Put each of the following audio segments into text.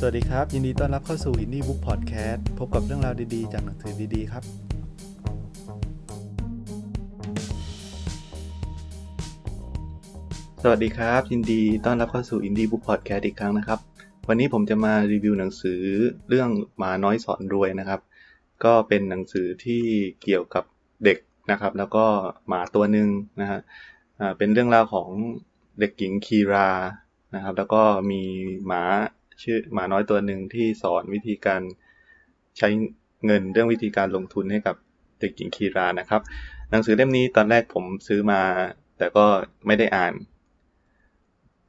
สวัสดีครับ ยินดีต้อนรับเข้าสู่ Indie Book Podcast พบกับเรื่องราวดีๆ จากหนังสือดีๆ ครับ สวัสดีครับ ยินดีต้อนรับเข้าสู่ Indie Book Podcast อีกครั้งนะครับ วันนี้ผมจะมารีวิวหนังสือเรื่องหมาน้อยสอนรวยนะครับ ก็เป็นหนังสือที่เกี่ยวกับเด็กนะครับ แล้วก็หมาตัวหนึ่งนะฮะเป็นเรื่องราวของเด็กหญิงคีรานะครับ แล้วก็มีหมา ชื่อหมาน้อยตัวหนึ่งที่สอนวิธีการใช้เงินเรื่องวิธีการลงทุนให้กับเด็กหญิงคีรานะครับ หนังสือเล่มนี้ตอนแรกผมซื้อมา แต่ก็ไม่ได้อ่าน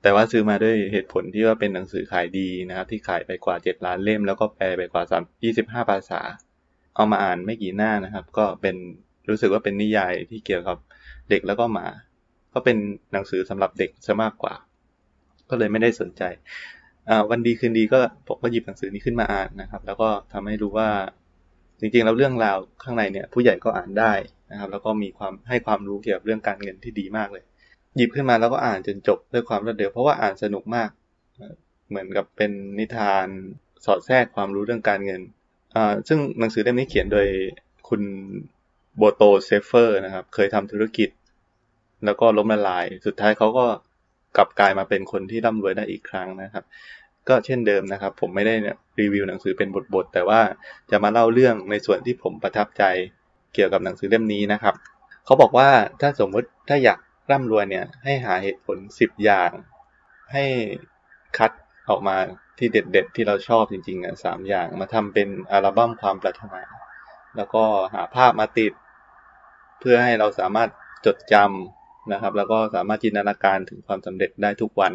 แต่ว่าซื้อมาด้วยเหตุผลที่ว่าเป็นหนังสือขายดีนะครับ ที่ขายไปกว่า 7 ล้านเล่ม แล้วก็แปลไปกว่า3 25 ภาษา เอามาอ่านไม่กี่หน้านะครับ ก็เป็นรู้สึกว่าเป็นนิยายที่เกี่ยวกับเด็กแล้วก็หมา ก็เป็นหนังสือสำหรับเด็กซะมากกว่า ก็เลยไม่ได้สนใจ วันดีคืนดีก็ผมก็หยิบหนังสือนี้ขึ้นมาอ่านนะครับ แล้วก็ทำให้รู้ว่าจริงๆแล้วเรื่องราวข้างในเนี่ยผู้ใหญ่ก็อ่านได้นะครับ แล้วก็มีความให้ความรู้เกี่ยวกับเรื่องการเงินที่ดีมากเลย หยิบขึ้นมาแล้วก็อ่านจนจบด้วยความรวดเร็วเพราะว่าอ่านสนุกมากเหมือนกับเป็นนิทานสอดแทรกความรู้เรื่องการเงินอ่าซึ่งหนังสือเล่มนี้เขียนโดยคุณโบโด เชฟเฟอร์นะครับ เคยทำธุรกิจ แล้วก็ล้มละลาย สุดท้ายเขาก็ กลับกลายมาเป็นคนที่ร่ำรวยได้อีกครั้งนะครับ ก็เช่นเดิมนะครับ ผมไม่ได้รีวิวหนังสือเป็นบทๆแต่ว่าจะมาเล่าเรื่องในส่วนที่ผมประทับใจเกี่ยวกับหนังสือเล่มนี้นะครับเขาบอกว่าถ้าสมมติถ้าอยากร่ำรวยเนี่ยให้หาเหตุผล 10 อย่าง ให้คัดออกมาที่เด็ด ๆ ที่เราชอบจริงๆอะสามอย่างมาทำเป็นอัลบั้มความปรารถนา แล้วก็หาภาพมาติด เพื่อให้เราสามารถจดจำ นะครับ แล้วก็สามารถจินตนาการถึงความสำเร็จได้ทุกวัน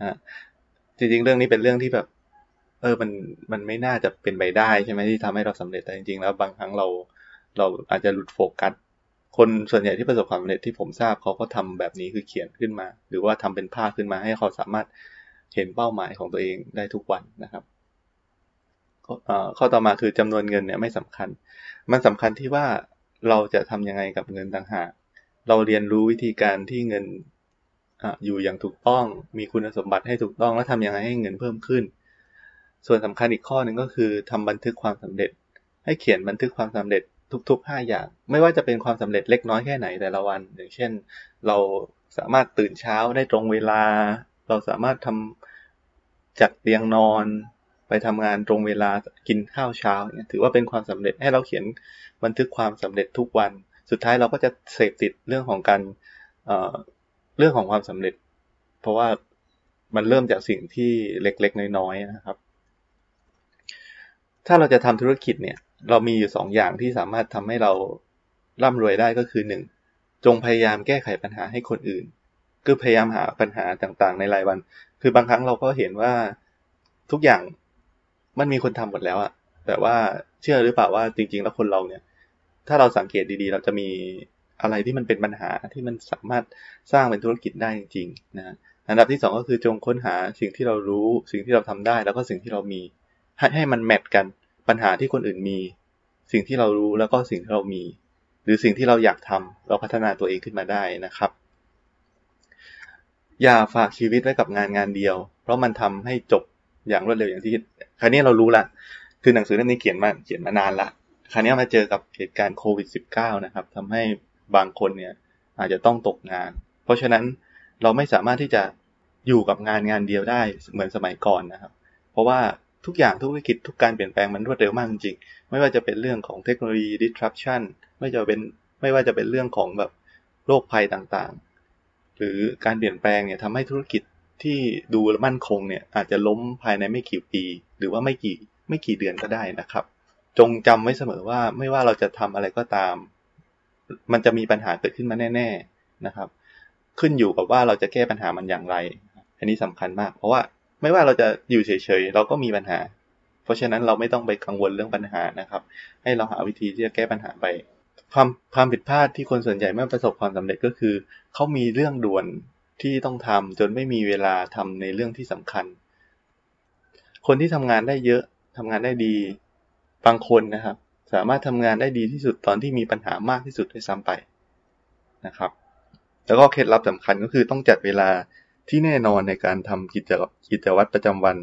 นะจริงๆ เรื่องนี้เป็นเรื่องที่แบบ เออมันมันไม่น่าจะเป็นไปได้ใช่ไหมที่ทำให้เราสำเร็จแต่จริงๆ แล้วบางครั้งเราเราอาจจะหลุดโฟกัสคนส่วนใหญ่ที่ประสบความสำเร็จที่ผมทราบเขาก็ทำแบบนี้คือเขียนขึ้นมา หรือว่าทำเป็นภาพขึ้นมาให้เขาสามารถเห็นเป้าหมายของตัวเองได้ทุกวันนะครับข้อเอ่อข้อต่อมาคือจำนวนเงินเนี่ยไม่สำคัญ มันสำคัญที่ว่าเราจะทำยังไงกับเงินต่างหาก เราเรียนรู้วิธีการที่เงินออยู่อย่างถูกต้อง มีคุณสมบัติให้ถูกต้องแล้วทำยังไงให้เงินเพิ่มขึ้น ส่วนสำคัญอีกข้อหนึ่งก็คือทำบันทึกความสำเร็จ ให้เขียนบันทึกความสำเร็จทุก ๆ 5 อย่าง ไม่ว่าจะเป็นความสำเร็จเล็กน้อยแค่ไหนแต่ละวัน อย่างเช่น เราสามารถตื่นเช้าได้ตรงเวลา เราสามารถทำจัดเตียงนอนไปทำงานตรงเวลากินข้าวเช้าเนี่ยถือว่าเป็นความสำเร็จให้เราเขียนบันทึกความสำเร็จทุกวัน สุดท้ายเราก็จะเสพติดเรื่องของการเเรื่องของความสำเร็จ เพราะว่ามันเริ่มจากสิ่งที่เล็กๆ น้อยๆนะครับ ถ้าเราจะทำธุรกิจเนี่ย เรามีอยู่สองอย่างที่สามารถทำให้เราร่ำรวยได้ก็คือหนึ่งจงพยายามแก้ไขปัญหาให้คนอื่น คือพยายามหาปัญหาต่างๆ ในรายวัน คือบางครั้งเราก็เห็นว่าทุกอย่างมันมีคนทำหมดแล้วอะแต่ว่าเชื่อหรือเปล่าว่าจริง ๆ แล้วคนเราเนี่ย ถ้าเราสังเกตดีๆ เราจะมีอะไรที่มันเป็นปัญหาที่มันสามารถสร้างเป็นธุรกิจได้จริงๆนะอันดับที่สองก็คือจงค้นหาสิ่งที่เรารู้ สิ่งที่เราทำได้ แล้วก็สิ่งที่เรามี ให้ให้มันแมทกันปัญหาที่คนอื่นมี สิ่งที่เรารู้แล้วก็สิ่งที่เรามี หรือสิ่งที่เราอยากทำเราพัฒนาตัวเองขึ้นมาได้นะครับ อย่าฝากชีวิตไว้กับงานงานเดียว เพราะมันทำให้จบอย่างรวดเร็วอย่างที่คราวนี้เรารู้ละคือหนังสือเล่มนี้เขียนมาเขียนมานานละ คราวนี้มาเจอกับเหตุการณ์โควิด -19 นะครับทำให้บางคนเนี่ยอาจจะต้องตกงาน เพราะฉะนั้นเราไม่สามารถที่จะอยู่กับงานงานเดียวได้เหมือนสมัยก่อนนะครับ เพราะว่าทุกอย่างทุกวิกฤตทุกการเปลี่ยนแปลงมันรวดเร็วมากจริงๆไม่ว่าจะเป็นเรื่องของเทคโนโลยี disruption ไม่จะเป็นไม่ว่าจะเป็นเรื่องของแบบโรคภัยต่างๆ หรือการเปลี่ยนแปลงเนี่ยทำให้ธุรกิจที่ดูมั่นคงเนี่ยอาจจะล้มภายในไม่กี่ปี หรือว่าไม่กี่ไม่กี่เดือนก็ได้นะครับ จงจำไว้เสมอว่าไม่ว่าเราจะทำอะไรก็ตาม มันจะมีปัญหาเกิดขึ้นมาแน่ ๆนะครับ ขึ้นอยู่กับว่าเราจะแก้ปัญหามันอย่างไร อันนี้สำคัญมาก เพราะว่าไม่ว่าเราจะอยู่เฉยๆเราก็มีปัญหา เพราะฉะนั้นเราไม่ต้องไปกังวลเรื่องปัญหานะครับ ให้เราหาวิธีที่จะแก้ปัญหาไป ความความผิดพลาดที่คนส่วนใหญ่ไม่ประสบความสำเร็จก็คือเขามีเรื่องด่วนที่ต้องทำจนไม่มีเวลาทำในเรื่องที่สำคัญ คนที่ทำงานได้เยอะทำงานได้ดี บางคนนะครับ สามารถทำงานได้ดีที่สุดตอนที่มีปัญหามากที่สุดด้วยซ้ำไปนะครับ แล้วก็เคล็ดลับสำคัญก็คือต้องจัดเวลาที่แน่นอนในการทำกิจกิจวัตรประจำวัน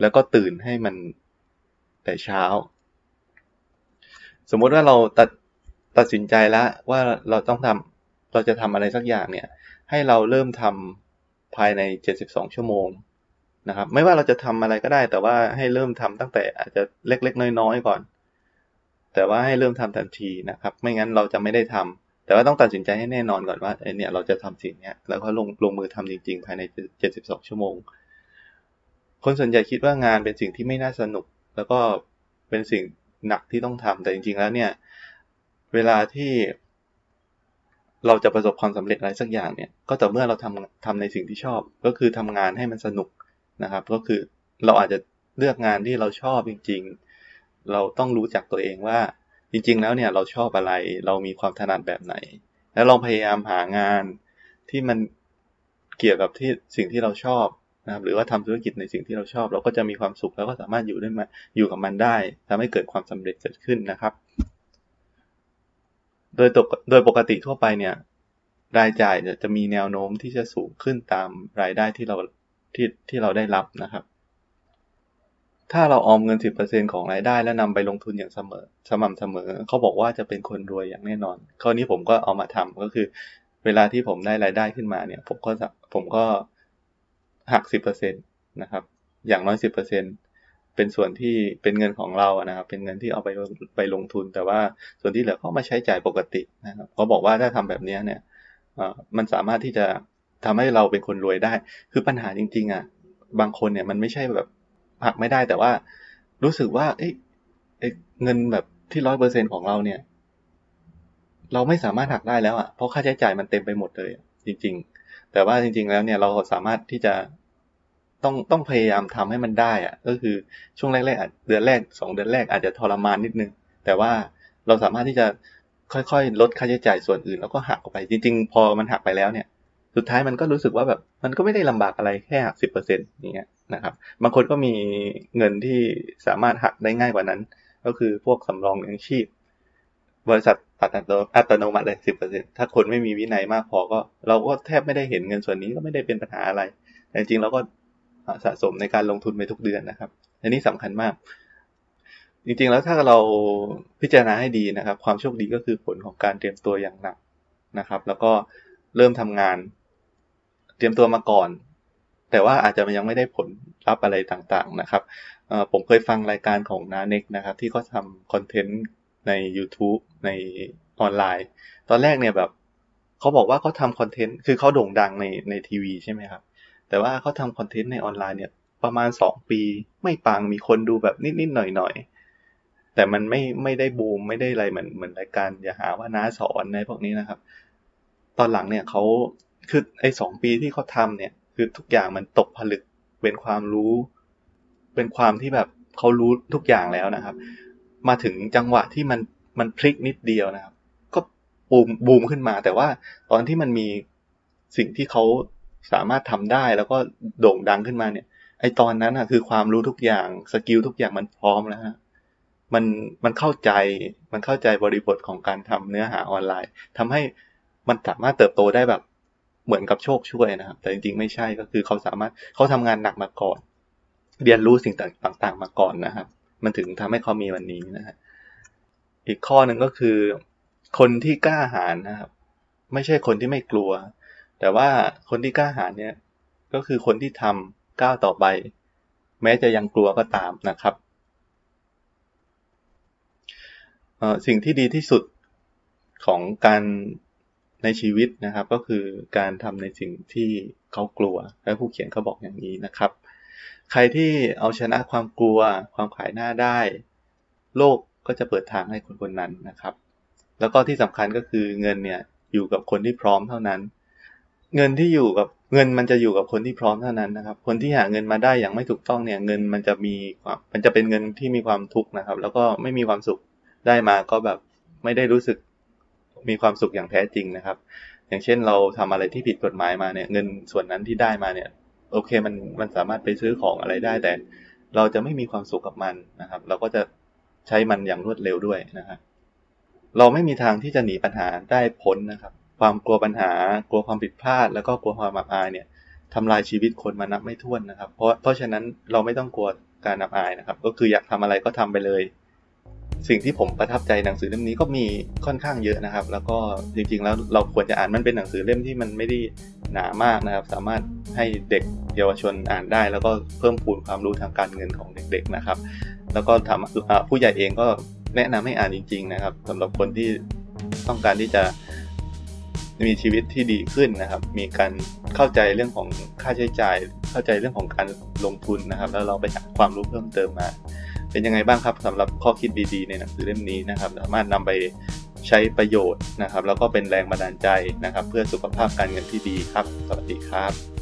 แล้วก็ตื่นให้มันแต่เช้า สมมุติว่าเราตัดตัดสินใจแล้วว่าเราต้องทำเราจะทำอะไรสักอย่างเนี่ย ให้เราเริ่มทำภายใน 72 ชั่วโมง นะครับ ไม่ว่าเราจะทำอะไรก็ได้ แต่ว่าให้เริ่มทำตั้งแต่อาจจะเล็กๆ น้อยๆก่อน แต่ว่าให้เริ่มทำทันทีนะครับ ไม่งั้นเราจะไม่ได้ทำแต่ว่าต้องตัดสินใจให้แน่นอนก่อนว่าเนี่ยเราจะทำสิ่งนี้แล้วก็ลงลงมือทำจริง ๆ ภายใน 72 ชั่วโมง คนส่วนใหญ่คิดว่างานเป็นสิ่งที่ไม่น่าสนุก แล้วก็เป็นสิ่งหนักที่ต้องทำแต่จริง ๆ แล้วเนี่ย เวลาที่เราจะประสบความสำเร็จอะไรสักอย่างเนี่ย ก็ต่อเมื่อเราทำทำในสิ่งที่ชอบ ก็คือทำงานให้มันสนุก นะครับ ก็คือเราอาจจะเลือกงานที่เราชอบจริง ๆ เราต้องรู้จักตัวเองว่าจริง ๆ แล้วเนี่ยเราชอบอะไร เรามีความถนัดแบบไหน แล้วลองพยายามหางานที่มันเกี่ยวกับที่สิ่งที่เราชอบนะครับ หรือว่าทำธุรกิจในสิ่งที่เราชอบ เราก็จะมีความสุขแล้วก็สามารถอยู่ได้มาอยู่กับมันได้ทำให้เกิดความสำเร็จเกิดขึ้นนะครับ โดยโดยปกติทั่วไปเนี่ยรายจ่ายจะมีแนวโน้มที่จะสูงขึ้นตามรายได้ที่เรา ที่ที่เราได้รับนะครับ ถ้าเราออมเงิน 10%ของรายได้ แล้วนำไปลงทุนอย่างเสมอ สม่ำเสมอ เขาบอกว่าจะเป็นคนรวยอย่างแน่นอน ข้อนี้ผมก็เอามาทำก็คือ เวลาที่ผมได้รายได้ขึ้นมาเนี่ย ผมก็ผมก็หัก 10%นะครับ อย่างน้อย 10%เป็นส่วนที่เป็นเงินของเรานะครับ เป็นเงินที่เอาไปไปลงทุน แต่ว่าส่วนที่เหลือก็มาใช้จ่ายปกตินะครับเขาบอกว่าถ้าทำแบบนี้เนี่ยมันสามารถที่จะ ทำให้เราเป็นคนรวยได้ คือปัญหาจริง ๆ อะ บางคนเนี่ยมันไม่ใช่แบบหักไม่ได้แต่ว่ารู้สึกว่าเอ้เงินแบบที่ร้อยเปอร์เซ็นของเราเนี่ย เราไม่สามารถหักได้แล้วอะเพราะค่าใช้จ่ายมันเต็มไปหมดเลยจริง ๆ แต่ว่าจริง ๆ แล้วเนี่ยเราสามารถที่จะต้องต้องพยายามทำให้มันได้อะ ก็คือช่วงแรกๆเดือนแรกสองเดือนแรกอาจจะทรมานนิดนึง แต่ว่าเราสามารถที่จะค่อยๆ ลดค่าใช้จ่ายส่วนอื่น แล้วก็หักออกไปจริง ๆ พอมันหักไปแล้วเนี่ย สุดท้ายมันก็รู้สึกว่าแบบมันก็ไม่ได้ลำบากอะไรแค่หักสิบเปอร์เซ็นต์อย่างเงี้ยนะครับ บางคนก็มีเงินที่สามารถหักได้ง่ายกว่านั้น ก็คือพวกสำรองเลี้ยงชีพ บริษัทตัดอัตโนมัติเลยสิบเปอร์เซ็นต์ถ้าคนไม่มีวินัยมากพอก็ เราก็แทบไม่ได้เห็นเงินส่วนนี้ก็ไม่ได้เป็นปัญหาอะไร แต่จริงเราก็สะสมในการลงทุนไปทุกเดือนนะครับ อันนี้สำคัญมาก จริงๆแล้วถ้าเราพิจารณาให้ดีนะครับ ความโชคดีก็คือผลของการเตรียมตัวอย่างหนักนะครับ แล้วก็เริ่มทำงาน เตรียมตัวมาก่อน แต่ว่าอาจจะยังไม่ได้ผลลัพธ์อะไรต่างๆนะครับผมเคยฟังรายการของนาเน็กนะครับ ที่เขาทำคอนเทนต์ใน YouTube ในออนไลน์ ตอนแรกเนี่ยแบบเขาบอกว่าเขาทำคอนเทนต์คือเขาโด่งดังในในทีวีใช่ไหมครับ แต่ว่าเขาทำคอนเทนต์ในออนไลน์เนี่ยประมาณ 2 ปีไม่ปังมีคนดูแบบนิดๆหน่อยๆ แต่มันไม่ไม่ได้บูมไม่ได้อะไรเหมือนเหมือนรายการอย่าหาว่าน้าสอนในพวกนี้นะครับ ตอนหลังเนี่ยเขา คือไอ้สองปีที่เขาทำเนี่ย คือทุกอย่างมันตกผลึกเป็นความรู้ เป็นความที่แบบเขารู้ทุกอย่างแล้วนะครับ มาถึงจังหวะที่มันมันพลิกนิดเดียวนะครับ ก็บูมบูมขึ้นมา แต่ว่าตอนที่มันมีสิ่งที่เขาสามารถทำได้แล้วก็โด่งดังขึ้นมาเนี่ย ไอตอนนั้นอะคือความรู้ทุกอย่าง skill ทุกอย่างมันพร้อมแล้วฮะมันมันเข้าใจมันเข้าใจบริบทของการทำเนื้อหาออนไลน์ทำให้มันสามารถเติบโตได้แบบ เหมือนกับโชคช่วยนะครับ แต่จริงๆไม่ใช่ก็คือเขาสามารถเขาทำงานหนักมาก่อน เรียนรู้สิ่งต่างๆ มาก่อนนะครับ มันถึงทำให้เขามีวันนี้นะฮะอีกข้อหนึ่งก็คือ คนที่กล้าหาญนะครับ ไม่ใช่คนที่ไม่กลัว แต่ว่าคนที่กล้าหาญเนี่ยก็คือคนที่ทำก้าวต่อไป แม้จะยังกลัวก็ตามนะครับสิ่งที่ดีที่สุดของการ ในชีวิตนะครับ ก็คือการทำในสิ่งที่เขากลัว และผู้เขียนเขาบอกอย่างนี้นะครับ ใครที่เอาชนะความกลัว ความขายหน้าได้ โลกก็จะเปิดทางให้คนคนนั้นนะครับ แล้วก็ที่สำคัญก็คือเงินเนี่ยอยู่กับคนที่พร้อมเท่านั้น เงินที่อยู่กับเงินมันจะอยู่กับคนที่พร้อมเท่านั้นนะครับ คนที่หาเงินมาได้อย่างไม่ถูกต้องเนี่ยเงินมันจะมีความมันจะเป็นเงินที่มีความทุกข์นะครับ แล้วก็ไม่มีความสุขได้มาก็แบบไม่ได้รู้สึก มีความสุขอย่างแท้จริงนะครับ อย่างเช่นเราทำอะไรที่ผิดกฎหมายมาเนี่ย เงินส่วนนั้นที่ได้มาเนี่ย โอเคมันมันสามารถไปซื้อของอะไรได้แต่ เราจะไม่มีความสุขกับมันนะครับ เราก็จะใช้มันอย่างรวดเร็วด้วยนะครับเราไม่มีทางที่จะหนีปัญหาได้พ้นนะครับ ความกลัวปัญหากลัวความผิดพลาด แล้วก็กลัวความอับอายเนี่ยทำลายชีวิตคนมานับไม่ถ้วนนะครับ เพราะเพราะฉะนั้นเราไม่ต้องกลัวการนำอายนะครับ ก็คืออยากทำอะไรก็ทำไปเลย สิ่งที่ผมประทับใจหนังสือเล่มนี้ก็มีค่อนข้างเยอะนะครับ แล้วก็จริงๆแล้วเราควรจะอ่านมันเป็นหนังสือเล่มที่มันไม่ได้หนามากนะครับ สามารถให้เด็กเยาวชนอ่านได้ แล้วก็เพิ่มพูนความรู้ทางการเงินของเด็ก ๆนะครับ แล้วก็ทำผู้ใหญ่เองก็แนะนำให้อ่านจริง ๆ นะครับสำหรับคนที่ต้องการที่จะมีชีวิตที่ดีขึ้นนะครับ มีการเข้าใจเรื่องของค่าใช้จ่าย เข้าใจเรื่องของการลงทุนนะครับ แล้วเราไปหาความรู้เพิ่มเติมมา เป็นยังไงบ้างครับสำหรับข้อคิดดีๆในหนังสือเล่มนี้นะครับสามารถนำไปใช้ประโยชน์นะครับ แล้วก็เป็นแรงบันดาลใจนะครับ เพื่อสุขภาพการเงินที่ดีครับ สวัสดีครับ